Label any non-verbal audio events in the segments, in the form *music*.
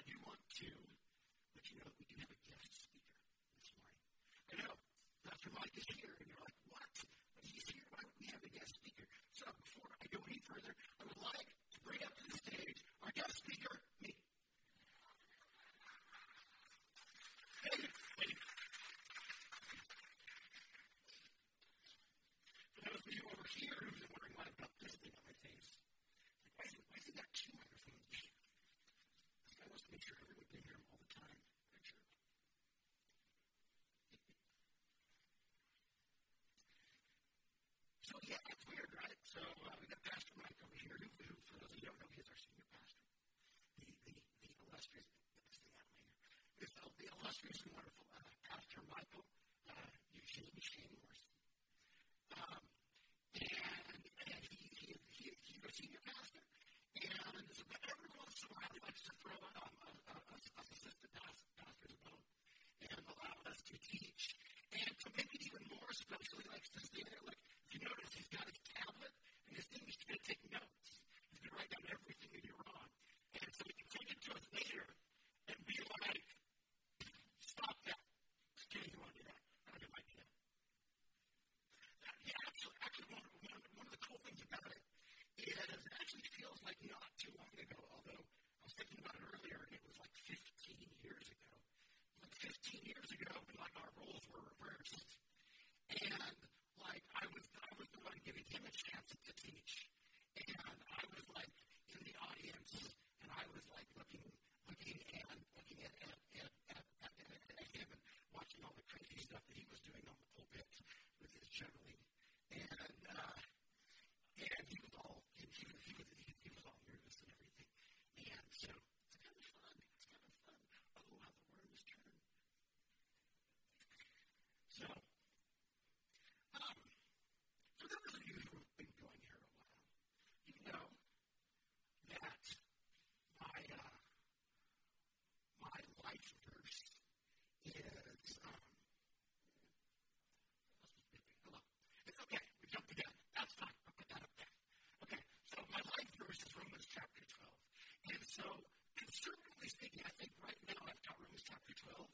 I do want to let you know that we do have a guest speaker this morning. I know, Pastor Mike is here, and you're like, what? But he's here. Why don't we have a guest speaker? So before I go any further, I would like to bring up to the stage our guest speaker, me. Hey, hey. For those of you over here who've been wondering why I've got this thing on my face, like, why is it, why is it got two microphones? This guy wants to make sure everyone can hear him all the time. Make sure. So yeah, it's weird, right? So uh, we got Pastor Mike over here, who, who, for those of you who don't know, he's our senior pastor. The the the illustrious, stay out of my ear. Is the, illustrious and wonderful uh, Pastor Michael uh, Eugene Shane Morrison. Um, and and he he he he's a senior pastor, and so every once in a while he likes to throw um, a, a, a, us assistant pastors a bone and allow us to teach. And to make it even more special, he likes to stand there. Like, if you notice, he's got his tablet and his thing. He's going to take notes. He's going to write down everything that you're on. And so he can take it to us later and be like, stop that. Can you want to do that? I don't like that. that yeah, actually, actually one, one, one of the cool things about it is it actually feels like not too long ago, although I was thinking about it earlier, and it was like 15 years ago. Like 15 years ago, when like our roles were reversed, and like I was, I was the one giving him a chance to teach, and I was like in the audience, and I was like looking, looking and looking at at, at, at, at, at, at him and watching all the crazy stuff that he was doing on the pulpit with his juggling, and. uh and he was all he, he, was, he was he, he was all nervous and everything. And so it's kind of fun. It's kind of fun. Oh, how the worms turn. So, um, for those of you who have been going here a while, you know that my uh, my life verse is um, Hello. It's okay. We jumped again. That's fine. I'll put that up there. Okay. So my life verse is Romans chapter 12. And so, conservatively speaking, I think right now I've taught Romans chapter 12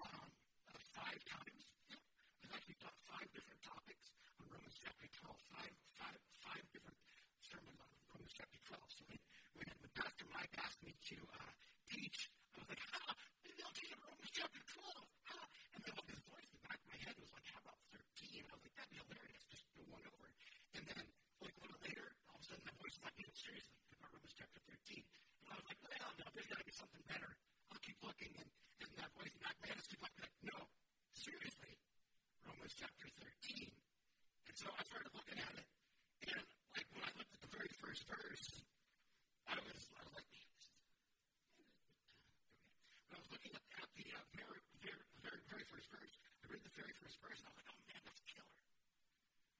um, uh, five times. Yeah. I've actually taught five different topics on Romans chapter 12. Five, five, five different sermons on Romans chapter 12. So when, when, when Pastor Mike asked me to uh, teach, I was like, ha, maybe I'll teach on Romans chapter 12. Ha. And then like, his voice in the back of my head was like, how about 13? And I was like, that'd be hilarious. Just go one over. And then, like, a little later, all of a sudden, my voice was like, no, seriously, about Romans chapter 13. And I well, no, there's got to be something better. I'll keep looking. And, and that voice of my head keep like, no, seriously, Romans chapter 13. And so I started looking at it. And, like, when I looked at the very first verse, I was, I was like, when I was looking at, at the uh, very, very, very, very first verse, I read the very first verse, and I was like, oh man, that's killer.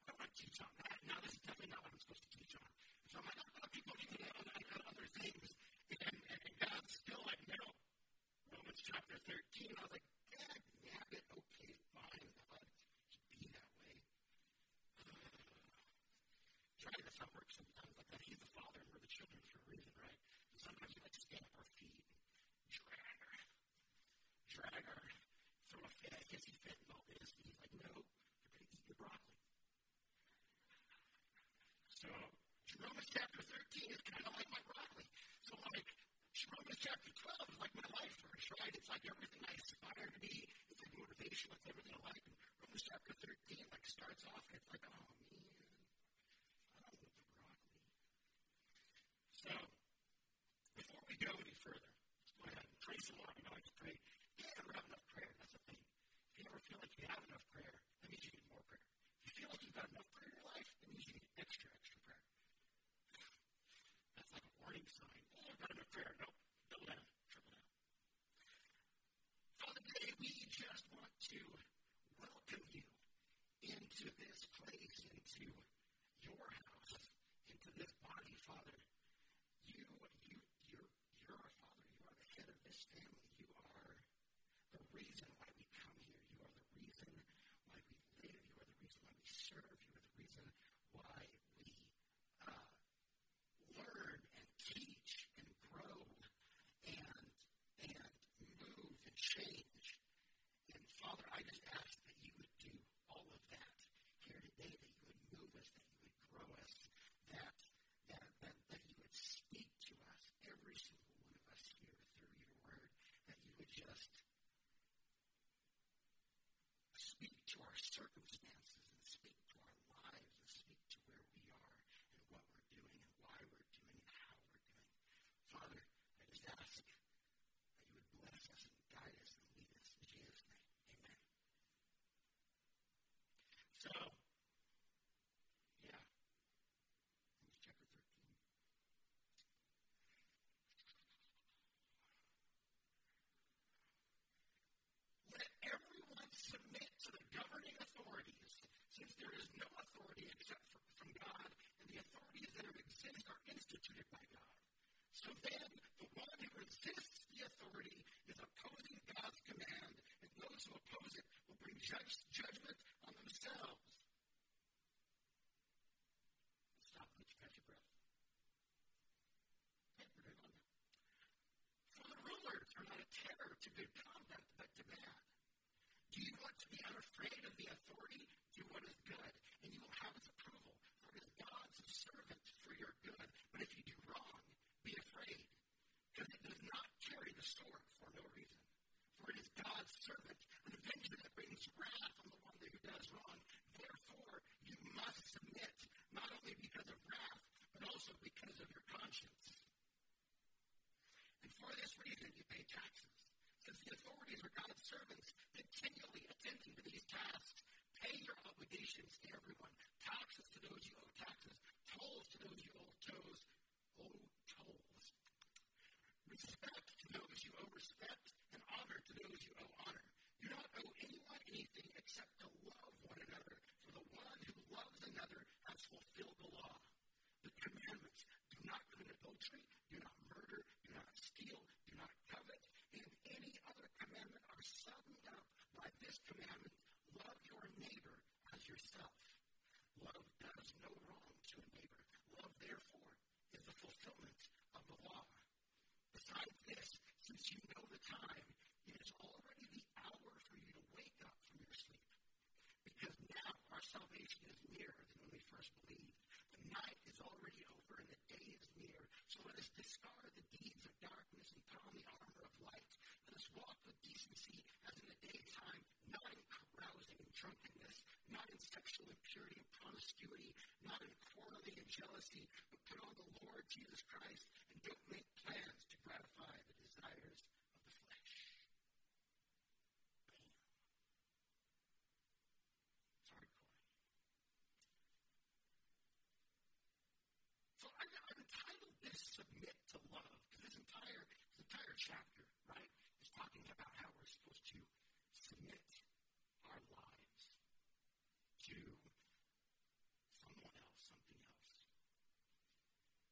I want to teach on that. Now, this is definitely not what I'm supposed to teach on. So I'm like, I'm going to keep looking at, at, at other things. And, and, and God's still like, no. Romans chapter 13. I was like, God, yeah, it, okay, fine. God, be that way. Uh, Try this not work sometimes like that. He's the father, and we're the children for a reason, right? And sometimes we like to up our feet drag her, drag her, throw a fit. I guess he fit in all this. And he's like, no, you're going to eat your broccoli. So Romans chapter 13 is kind of like my broccoli. So like Romans chapter 12 is like my verse, right? It's like everything I aspire to be. It's like motivation. It's everything I like. And Romans chapter 13 like starts off and it's like, oh man, I don't want the broccoli. So before we go any further, let's go ahead and pray some more. I know I just prayed. You never have enough prayer. That's the thing. If you ever feel like you have enough prayer, that means you need more prayer. If you feel like you've got enough prayer in your life, that means you need extra, extra prayer. *sighs* That's like a warning sign. Oh, I've got enough prayer. Nope. Double down. Triple down. Father, today we just want to welcome you into this place, into your house, into this body, Father. You, you, you're, you're our Father. You are the head of this family. You are the reason why we come here. You are the reason why we live. You are the reason why we serve. You are the reason why we since there is no authority except for, from God, and the authorities that exist are instituted by God. So then, the one who resists the authority is opposing God's command, and those who oppose it will bring judge, judgment on themselves. Stop, you catch your breath. For the rulers are not a terror to good conduct, but to bad. Do you want to be unafraid of the authority? Do what is good, and you will have its approval. For it is God's servant for your good. But if you do wrong, be afraid, because it does not carry the sword for no reason. For it is God's servant, an avenger that brings wrath on the one who does wrong. Therefore, you must submit, not only because of wrath, but also because of your conscience. And for this reason, you pay taxes. Since the authorities are God's servants, continually attending to these tasks, pay your obligations to everyone. Taxes to those you owe taxes, tolls to those you owe tolls, owe tolls. Respect to those you owe respect, those you owe honor. Do not owe anyone anything except to love one another, for the one who loves another has fulfilled the law. The commandments do not commit adultery, do not murder, do not steal, do not covet, and any other commandment are summed up by this commandment love your neighbor as yourself. Love does no wrong to a neighbor. Love, therefore, is the fulfillment of the law. Besides this, since you know the time, it is already the hour for you to wake up from your sleep. Because now our salvation is nearer than when we first believed. The night is already over and the day is near. So let us discard the deeds of darkness and put on the armor of light. Let us walk with decency as in the daytime, not in carousing and drunkenness, not in sexual impurity and promiscuity, not in quarreling and jealousy, but put on the Lord Jesus Christ and don't make plans to gratify the desires of the flesh. Bam. It's hardcore. So I, I've entitled "Submit to Love" because this entire this entire chapter, right, is talking about how we're supposed to submit our lives to someone else, something else,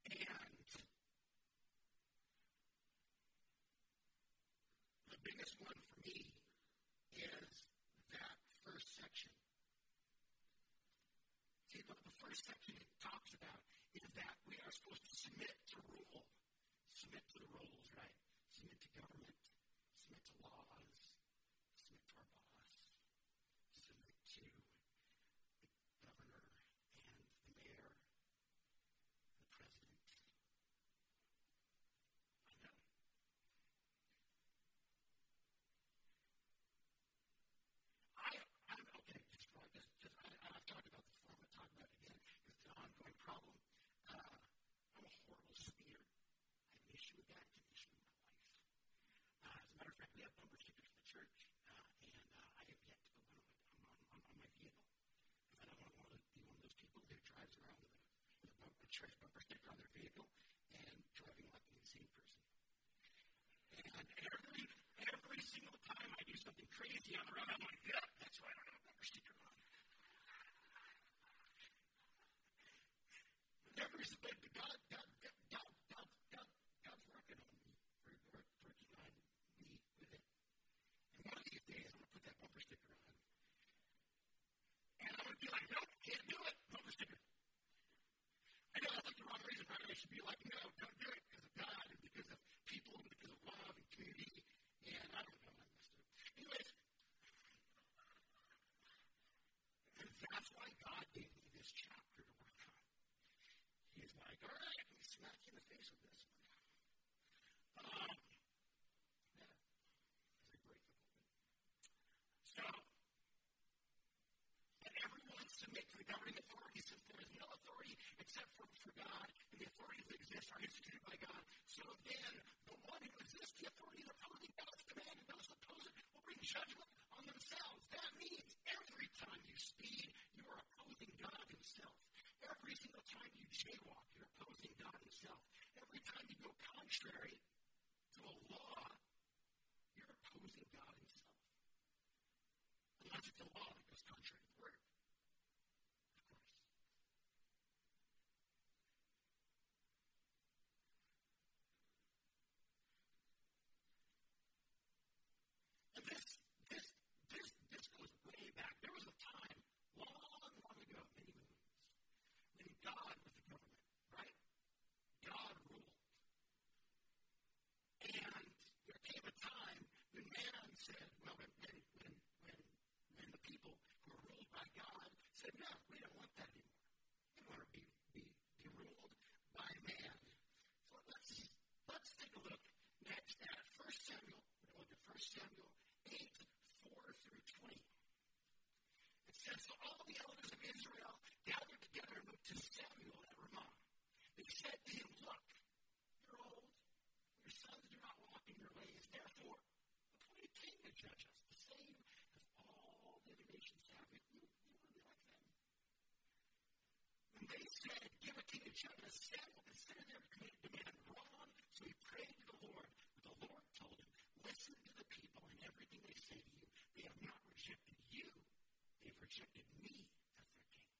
and the biggest one for me is that first section. See, the, the first section it talks about that we are supposed to submit to rule, submit to the rules, right? Submit to government, submit to laws, submit to our boss, submit to the governor and the mayor, the president. I know. I, I'm okay, just right, just, just I, I've talked about this before, I'm going to talk about it again. It's an ongoing problem. Uh, I'm a horrible speeder. I have an issue with that. It's an issue in my life. Uh, as a matter of fact, we have bumper stickers for the church, uh, and uh, I have yet to one on on, on, on my vehicle. Because I don't want to be one of those people who drives around with a, with a bumper, church bumper sticker on their vehicle and driving like an insane person. And every every single time I do something crazy on the road, I'm like, yep, that's why I don't have a bumper sticker on. Never God, God, God, God, God, God's working on me, work, working on me with it. And one of these days, I'm gonna put that bumper sticker on, and I'm gonna be like, nope, can't do it, bumper sticker. I know that's like the wrong I should be like, no, don't do it because of God and because of people and because of love and community. And I don't know, I messed up. Anyways, and that's why God gave me this chapter to work on. He's like, all right, me smack you in the face with this one. Um, yeah, it's a great difficult. So, and everyone submit to the governing authorities since there is no authority except for, for God, the authorities that exist are instituted by God. So then, the one who resists the authorities opposing God's command and those who oppose it will bring judgment on themselves. That means every time you speed, you are opposing God Himself. Every single time you jaywalk, you're opposing God Himself. Every time you go contrary to a law, you're opposing God Himself. Unless it's a law 1 Samuel 8, 4 through 20. It says, So all the elders of Israel gathered together and went to Samuel at Ramah. They said to him, Look, you're old, your sons do not walk in your ways. Therefore, appoint a king to judge us, the same as all the other nations have. You, you want to be like them. When they said, Give a king to judge us, Samuel considered their command wrong, so he prayed rejected me as their king.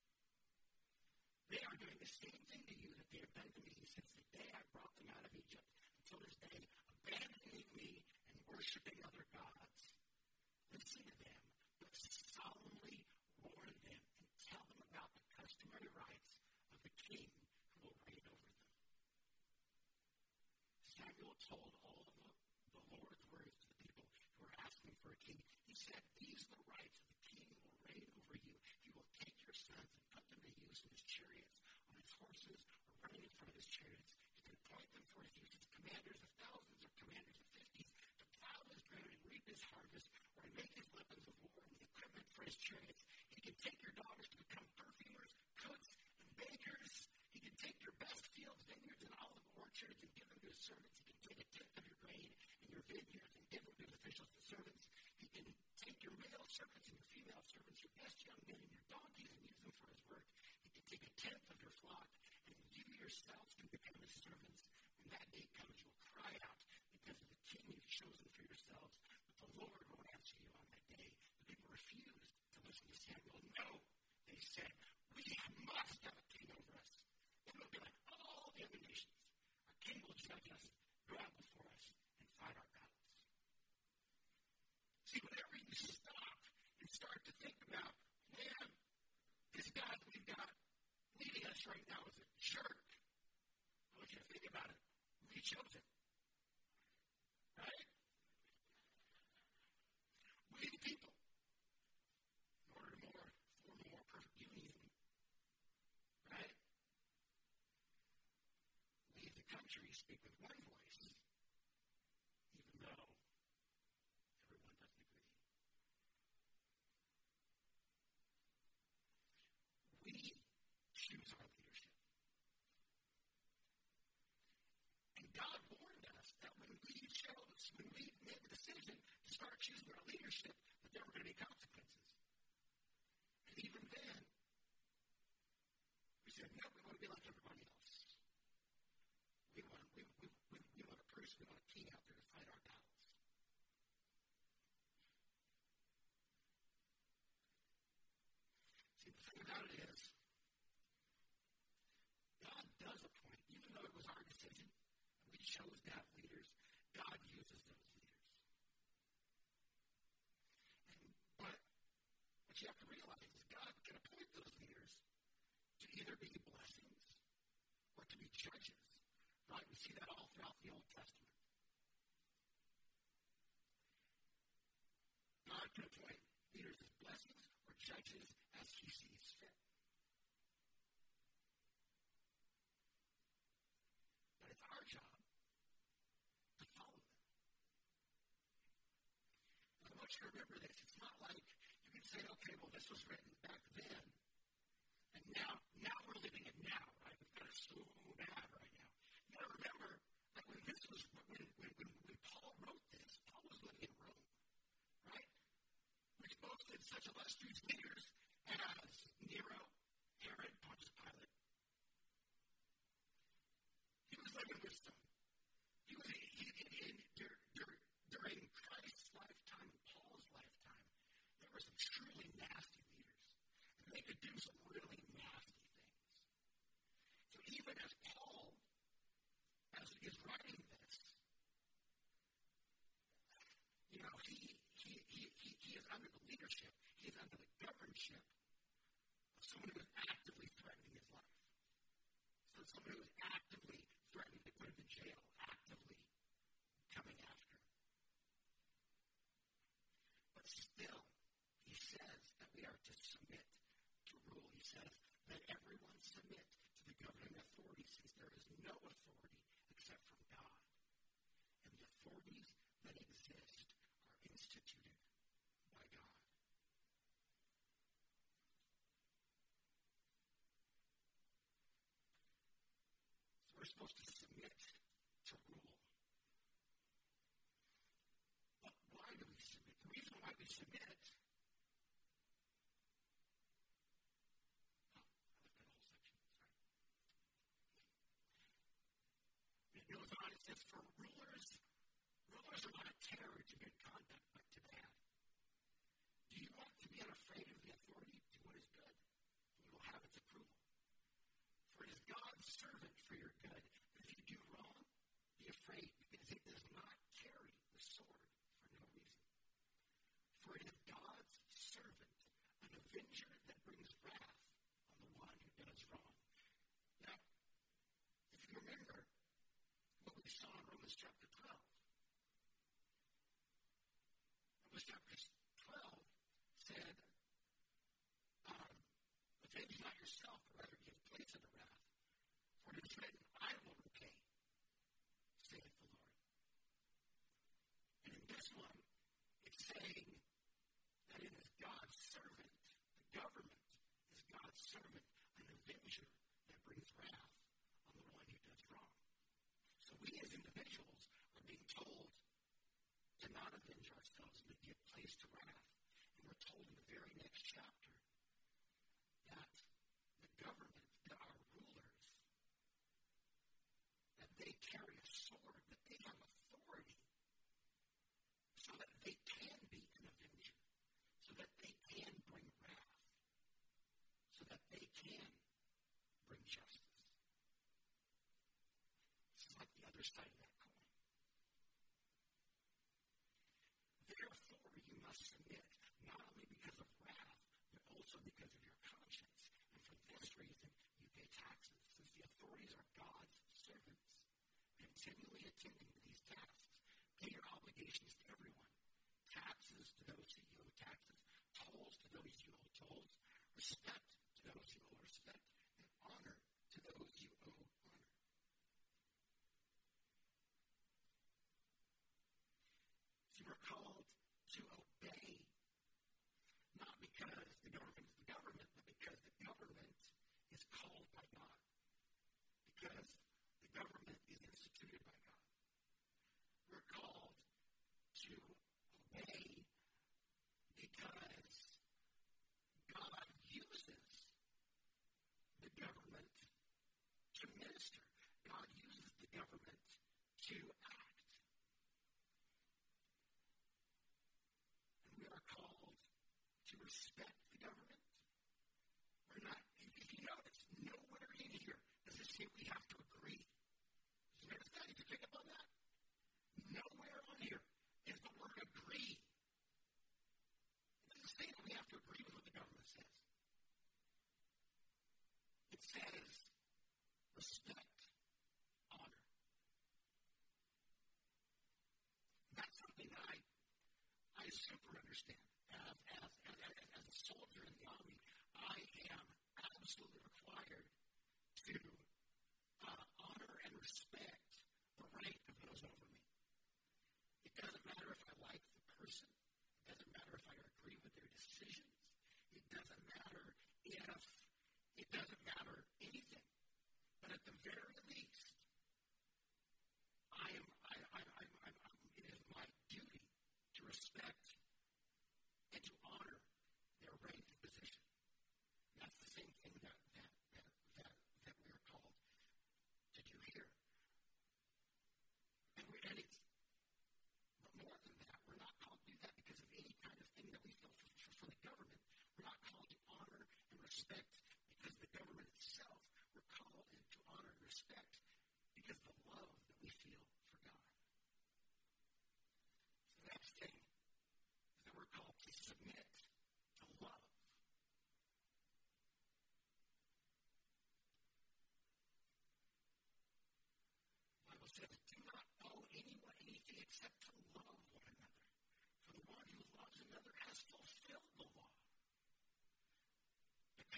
They are doing the same thing to you that they have done to me since the day I brought them out of Egypt until this day, abandoning me and worshiping other gods. Listen to them, but solemnly warn them and tell them about the customary rights of the king who will reign over them. Samuel told all the, the Lord's words to the people who were asking for a king. He said, These are the rights of the king who will reign over you. He will take your sons and put them to use in his chariots, on his horses, or running in front of his chariots. He can appoint them for his use as commanders of thousands or commanders of fifties to plow his ground and reap his harvest, or to make his weapons of war and the chariots. He can take your daughters to become perfumers, cooks, and bakers. He can take your best fields, vineyards, and olive orchards and give them to his servants. He can take a tenth of your grain and your vineyards and give them to his officials and servants. He can take your male servants and your female servants, your best young men and your donkeys, and use them for his work. He can take a tenth of your flock, and you yourselves can become his servants. When that day comes, you will cry out because of the king you've chosen for yourselves. But the Lord won't answer you on that day. The people refused to listen to Samuel. No, they said, we must have a king over us. Then we'll be like all the other nations. Our king will judge us, go out before us, and fight our battles. See, whenever you stop and start to think about, man, this that we've got leading us right now is a jerk. I want you to think about it. We chose him. Right? We the people. In order to more form a more perfect union. Right? Leave the country, speak with one voice, even though everyone doesn't agree. We choose our leadership. And God warned us that when we chose, when we made the decision to start choosing our leadership, that there were going to be consequences. And even then, we said, no, we want to be like everybody else. We want, we, we, we, we want a person, we want a king out there to fight our battles. See, the thing about it is, God does appoint, even though it was our decision, and we chose to have leaders, God uses those leaders. And, but what you have to realize is God can appoint those leaders to either be blessings or to be judges. Right? We see that all throughout the Old Testament. God can appoint leaders as blessings or judges as he sees fit. But it's our job to follow them. And I want you to remember this. It's not like you can say, okay, well, this was written back then, and now now we're living it now, right? We've got it so bad right now. You gotta remember, like when this was when when, when, when Paul wrote this, Paul was living in Rome, right? Which boasted such illustrious leaders as Nero, Herod, Pontius Pilate. He was living them. He was he, he, he, during, during Christ's lifetime and Paul's lifetime, there were some truly nasty leaders. And they could do some really nasty things. So even as Paul, as he is writing this, you know, he he, he, he, he is under the leadership, he is under of someone who is actively threatening his life. So someone who is actively threatening to put him in jail, actively coming after. But still, he says that we are to submit to rule. He says, let everyone submit to the governing authority since there is no authority except from God. And the authorities that exist are instituted supposed to submit to rule. But why do we submit? The reason why we submit. Goes on. It says, "For rulers, rulers are not a terror to good conduct, but to bad. Do you want to be unafraid of the authority? Do what is good, and you will have its approval. For it is God's servant for your good. But if you do wrong, be afraid, because it does not carry the sword for no reason. For it is God's servant, an avenger that brings wrath on the one who does wrong. Now, if you remember what we saw in Romans chapter 12, Romans chapter 12 said, um, avenge not yourself, but rather give place unto wrath. For it is written, I will repay, saith the Lord. And in this one, it's saying that it is God's servant, the government is God's servant, an avenger that brings wrath on the one who does wrong. So we as individuals are being told to not avenge ourselves, but give place to wrath. And we're told in the very next chapter that the government, that our rulers, that they carry a sword, that they have authority, so that they can be an avenger, so that they can bring wrath, so that they can bring justice. This is like the other that coin. Therefore, you must submit, not only because of wrath, but also because of your conscience. And for this reason, you pay taxes, since the authorities are God's servants, continually attending to these tasks. Pay your obligations to everyone. Taxes to those who you owe taxes, tolls to those you owe tolls, respect to those you owe respect, and honor to those you owe honor. So we're called to obey, not because the government is the government, but because the government is called by God. Because the government is instituted by God. We're called to obey because God uses the government to minister. God uses the government to act. And we are called to respect the government. We're not, you notice, nowhere in here does it say we have to agree. Did you notice that? Did you pick up on that? Nowhere on here is the word agree. It doesn't say that we have to agree with what the government says. It says respect, honor. That's something that I I super understand. As, as, as, as, as a soldier in the Army, I am absolutely required to uh, honor and respect the rank of those over me. It doesn't matter if I like the person. It doesn't matter if I agree with their decisions. It doesn't matter if it doesn't matter anything. But at the very least, I am I, I, I, I, I, it is my duty to respect and to honor their rank and position. And that's the same thing that that that that, that we are called to do here. And, we, and it's but more than that, we're not called to do that because of any kind of thing that we feel for, for, for the government. We're not called to honor and respect because the government itself. We're called to honor and respect because of the love that we feel for God. So the next thing is that we're called to submit to love. The Bible says, do not owe anyone anything except to love one another. For the one who loves another has fulfilled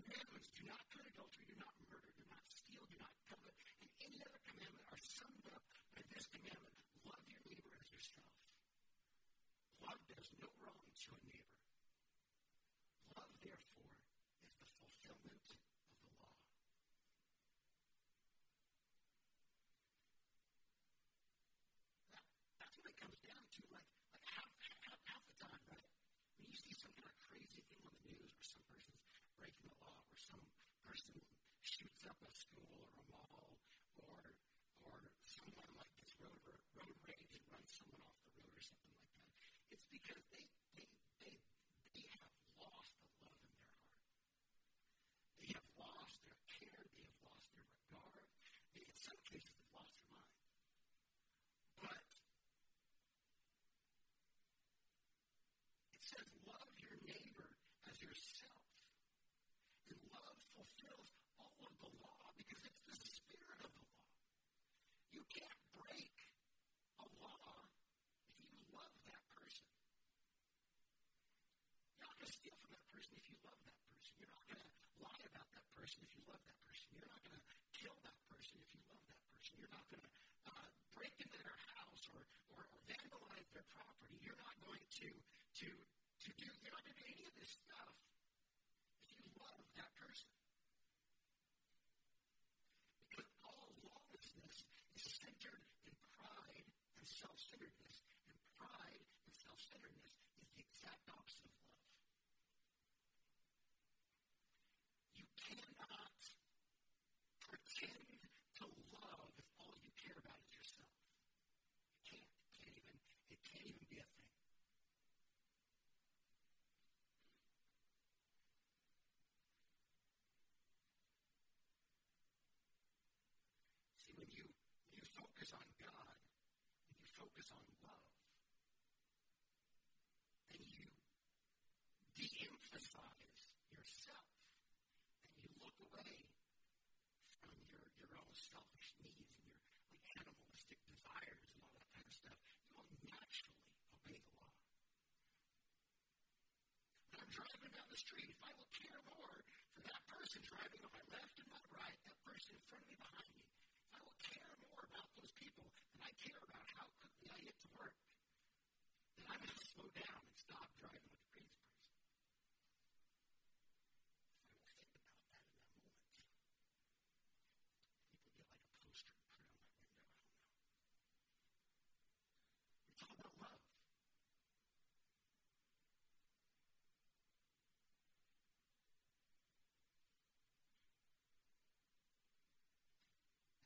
commandments do not commit adultery, do not murder, do not steal, do not covet, and any other commandment are summed up by this commandment love your neighbor as yourself. Love does no wrong to a neighbor. Love, therefore, is the fulfillment of the law. That, that's what it comes down to. Like, like half, half, half the time, right? When you see some kind of crazy thing on the news where some person's breaking the person shoots up a school or a mall, or or someone like gets road road rage and runs someone off the road or something like that. It's because they they they they have lost the love in their heart. They have lost their care. They have lost their regard. They, in some cases, they've lost their mind. But it says, love your neighbor as yourself. And love fulfills all of the law because it's the spirit of the law. You can't break a law if you love that person. You're not going to steal from that person if you love that person. You're not going to lie about that person if you love that person. You're not going to kill that person if you love that person. You're not going to uh, break into their house or, or, or vandalize their property. You're not going to to to do. You're not going to do any of this stuff if you love that person. Because all lawlessness is centered in pride and self-centeredness, and pride and self-centeredness is the exact opposite of love. You cannot pretend to love if all you care about is yourself. You can't. It can't even, it can't even be a thing. See, when you, when you focus on God, and you focus on love, and you de-emphasize yourself, and you look away from your, your own selfish needs and your like animalistic desires and all that kind of stuff, you will naturally obey the law. When I'm driving down the street, if I will care more for that person driving on my left and my right, that person in front of me, behind me, if I will care more about those people than I care about how quickly I get to work, then going to slow down and stop driving with the crazy person. If I will think about that in that moment, people get like a poster and put it on my window. I don't know. It's all about love.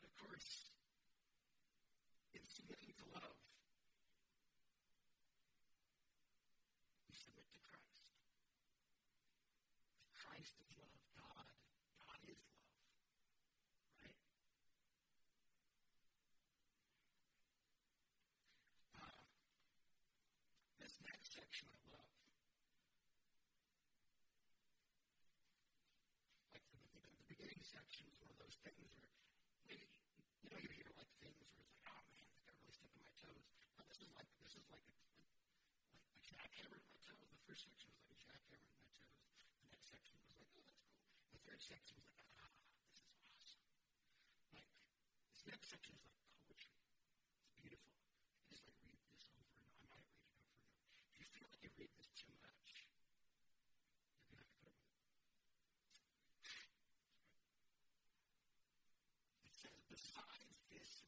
And of course, in submitting to love, we submit to Christ. Christ is love. God, God is love. Right? Uh, this next section I love. Like the, the, the beginning section is one of those things where maybe you know you hear like things where it's like, oh man, that got really stuck in my toes. Now this is like this is like a, like a jackhammer in my toes. The first section was like a jackhammer in my toes. The next section was like, oh that's cool. The third section was like, ah, this is awesome. Like this next section is like poetry. It's beautiful. I just like read this over and I might read it over and over. If you feel like you read this too much, you're gonna have to put up with it. It says, besides this,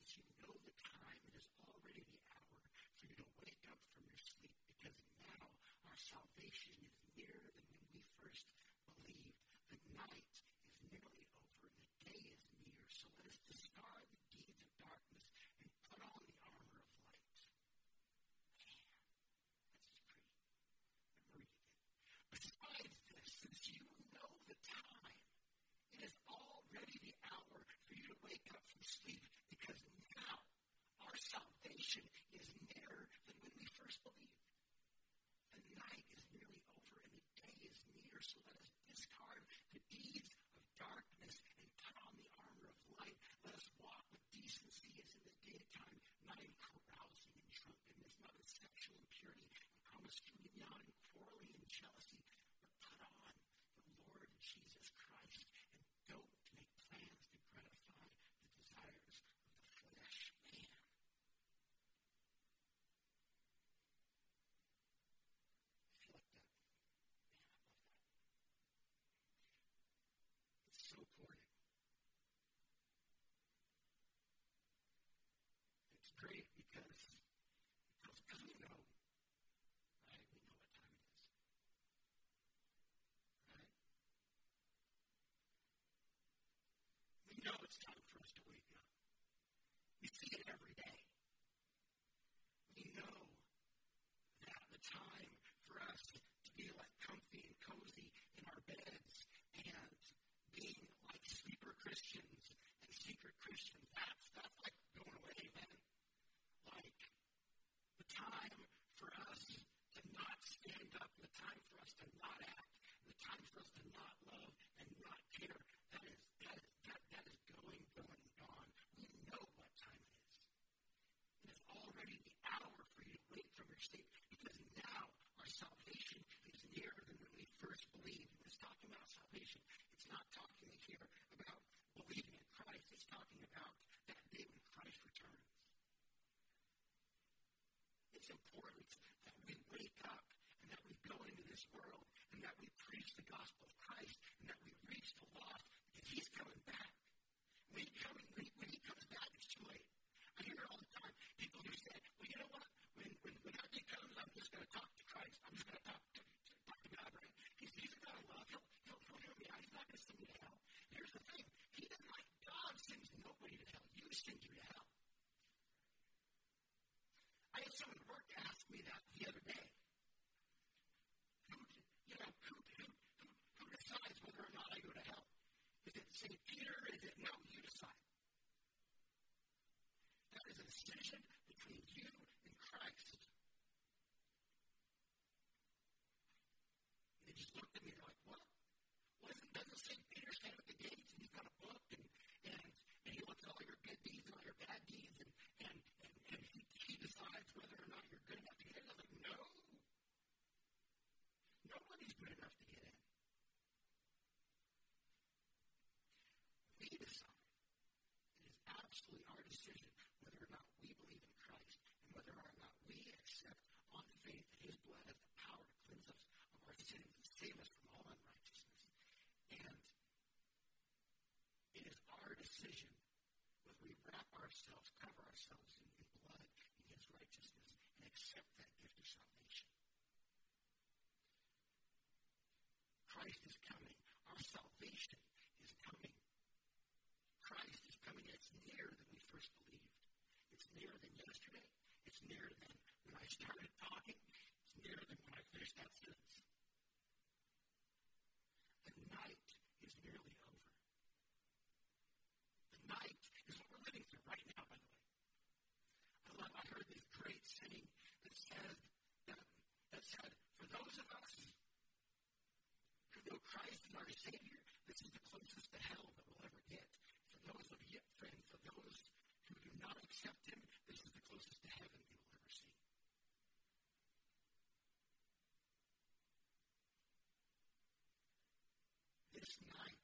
it's important. Peter, it it's nearer than we first believed. It's nearer than yesterday. It's nearer than when I started talking. It's nearer than when I finished that sentence. The night is nearly over. The night is what we're living through right now, by the way. I love, I heard this great saying that said, that, that said, for those of us who know Christ is our Savior, this is the closest to hell that accept Him, this is the closest to heaven you will ever see. This night,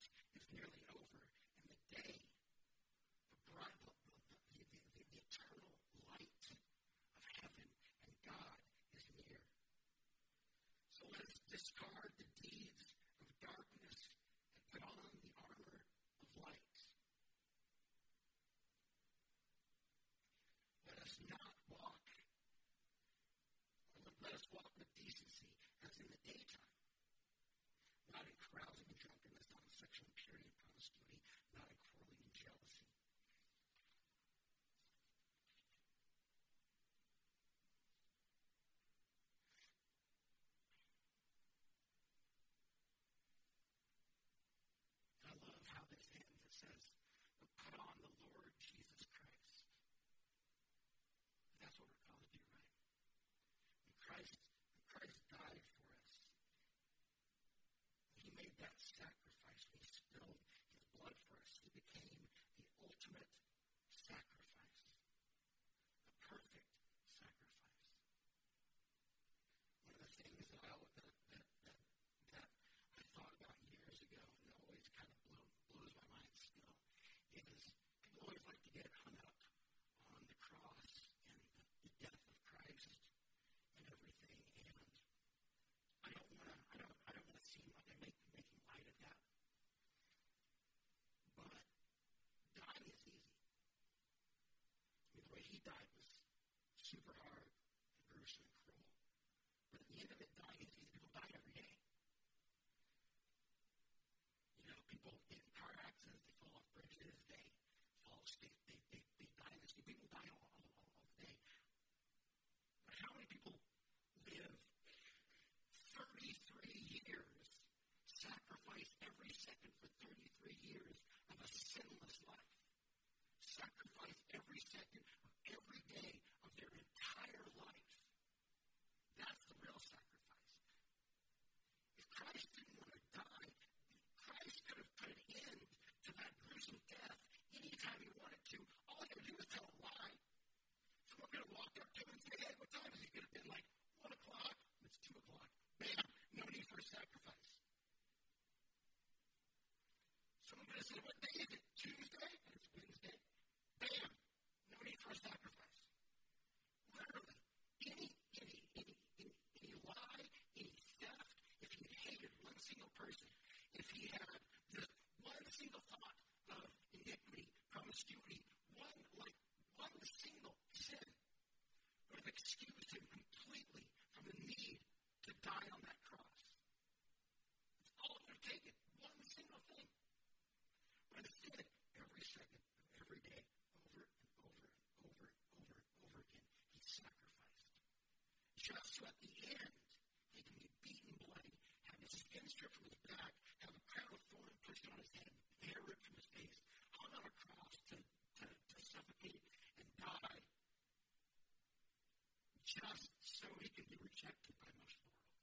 in the daytime. Not in carousing, drunkenness, not in sexual impurity and promiscuity, sacrifice. super hard and gruesome and cruel. But at the end of it, dying—these. People die every day. You know, people get in car accidents, they fall off bridges, they fall asleep, they, they, they die in the. People die all, all, all, all day. But how many people live 33 years, sacrifice every second for 33 years of a sinless life? Sacrifice every second could have walked up to him and said, hey, what time is it? He could have been like, 1 o'clock. It's 2 o'clock. Bam. No need for a sacrifice. Someone could have said, what day is it? Tuesday? And it's Wednesday. Bam. No need for a sacrifice. Literally, any, any, any, any, any lie, any theft, if he hated one single person, if he had just one single thought of iniquity, promiscuity, one like one single sin would excused him completely from the need to die on that cross. It's all it would have taken. One single thing. But instead, every second of every day, over and over and over and over and over again, he sacrificed. Just so at the end, he can be beaten bloody, have his skin stripped from his back, have a crown of thorns pushed on his head, hair ripped from his face, hung on a cross to, to, to suffocate and die, just so he can be rejected by most of the world.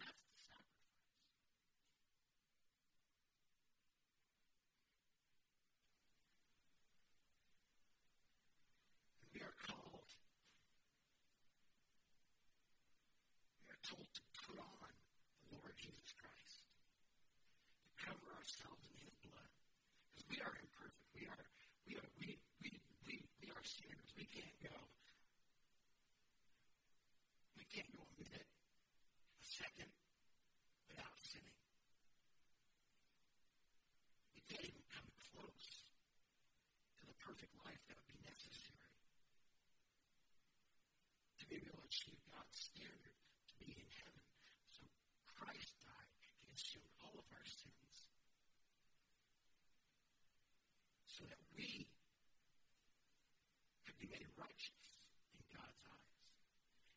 That's the sacrifice. And we are called, we are told to put on the Lord Jesus Christ, to cover ourselves in His blood. Because we are imperfect. We are, we are, we, we, we, we are sinners. We can't go. We can't go a minute, a second, without sinning. We can't even come close to the perfect life that would be necessary to achieve God's standard, to be in heaven. So Christ died. He assumed all of our sins so that we could be made righteous in God's eyes.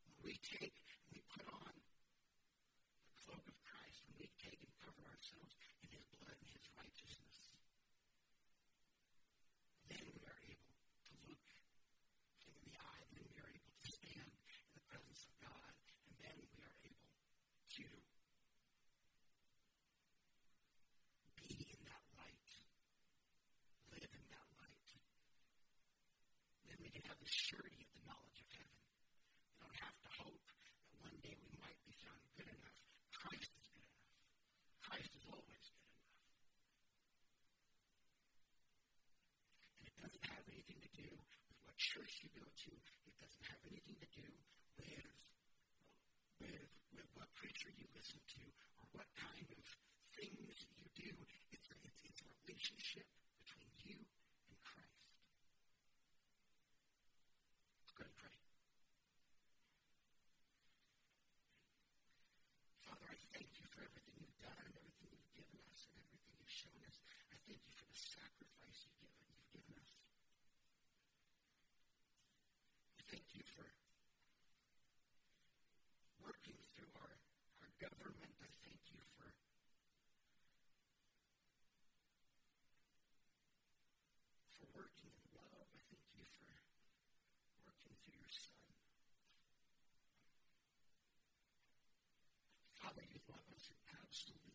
When we take and we put on the cloak of Christ, when we take and cover ourselves in His blood and His righteousness, then we are able to look Him in the eye, then we are able to stand in the presence of God, and then we are able to be in that light live in that light. Then we can have surety of the knowledge of heaven. We don't have to hope that one day we might be found good enough. Christ is good enough. Christ is always good enough. And it doesn't have anything to do with what church you go to. It doesn't have anything to do with with, with what preacher you listen to or what kind of things you do. It's a, it's, it's a relationship between you and Christ. Let's go and pray. Father, I thank you for everything you've done, everything you've given us, and everything you've shown us. I thank you for the sacrifice you've given, you've given us. I thank you for working through our, our government. I thank you for for working in love. I thank you for working through your Son. Father, you love us absolutely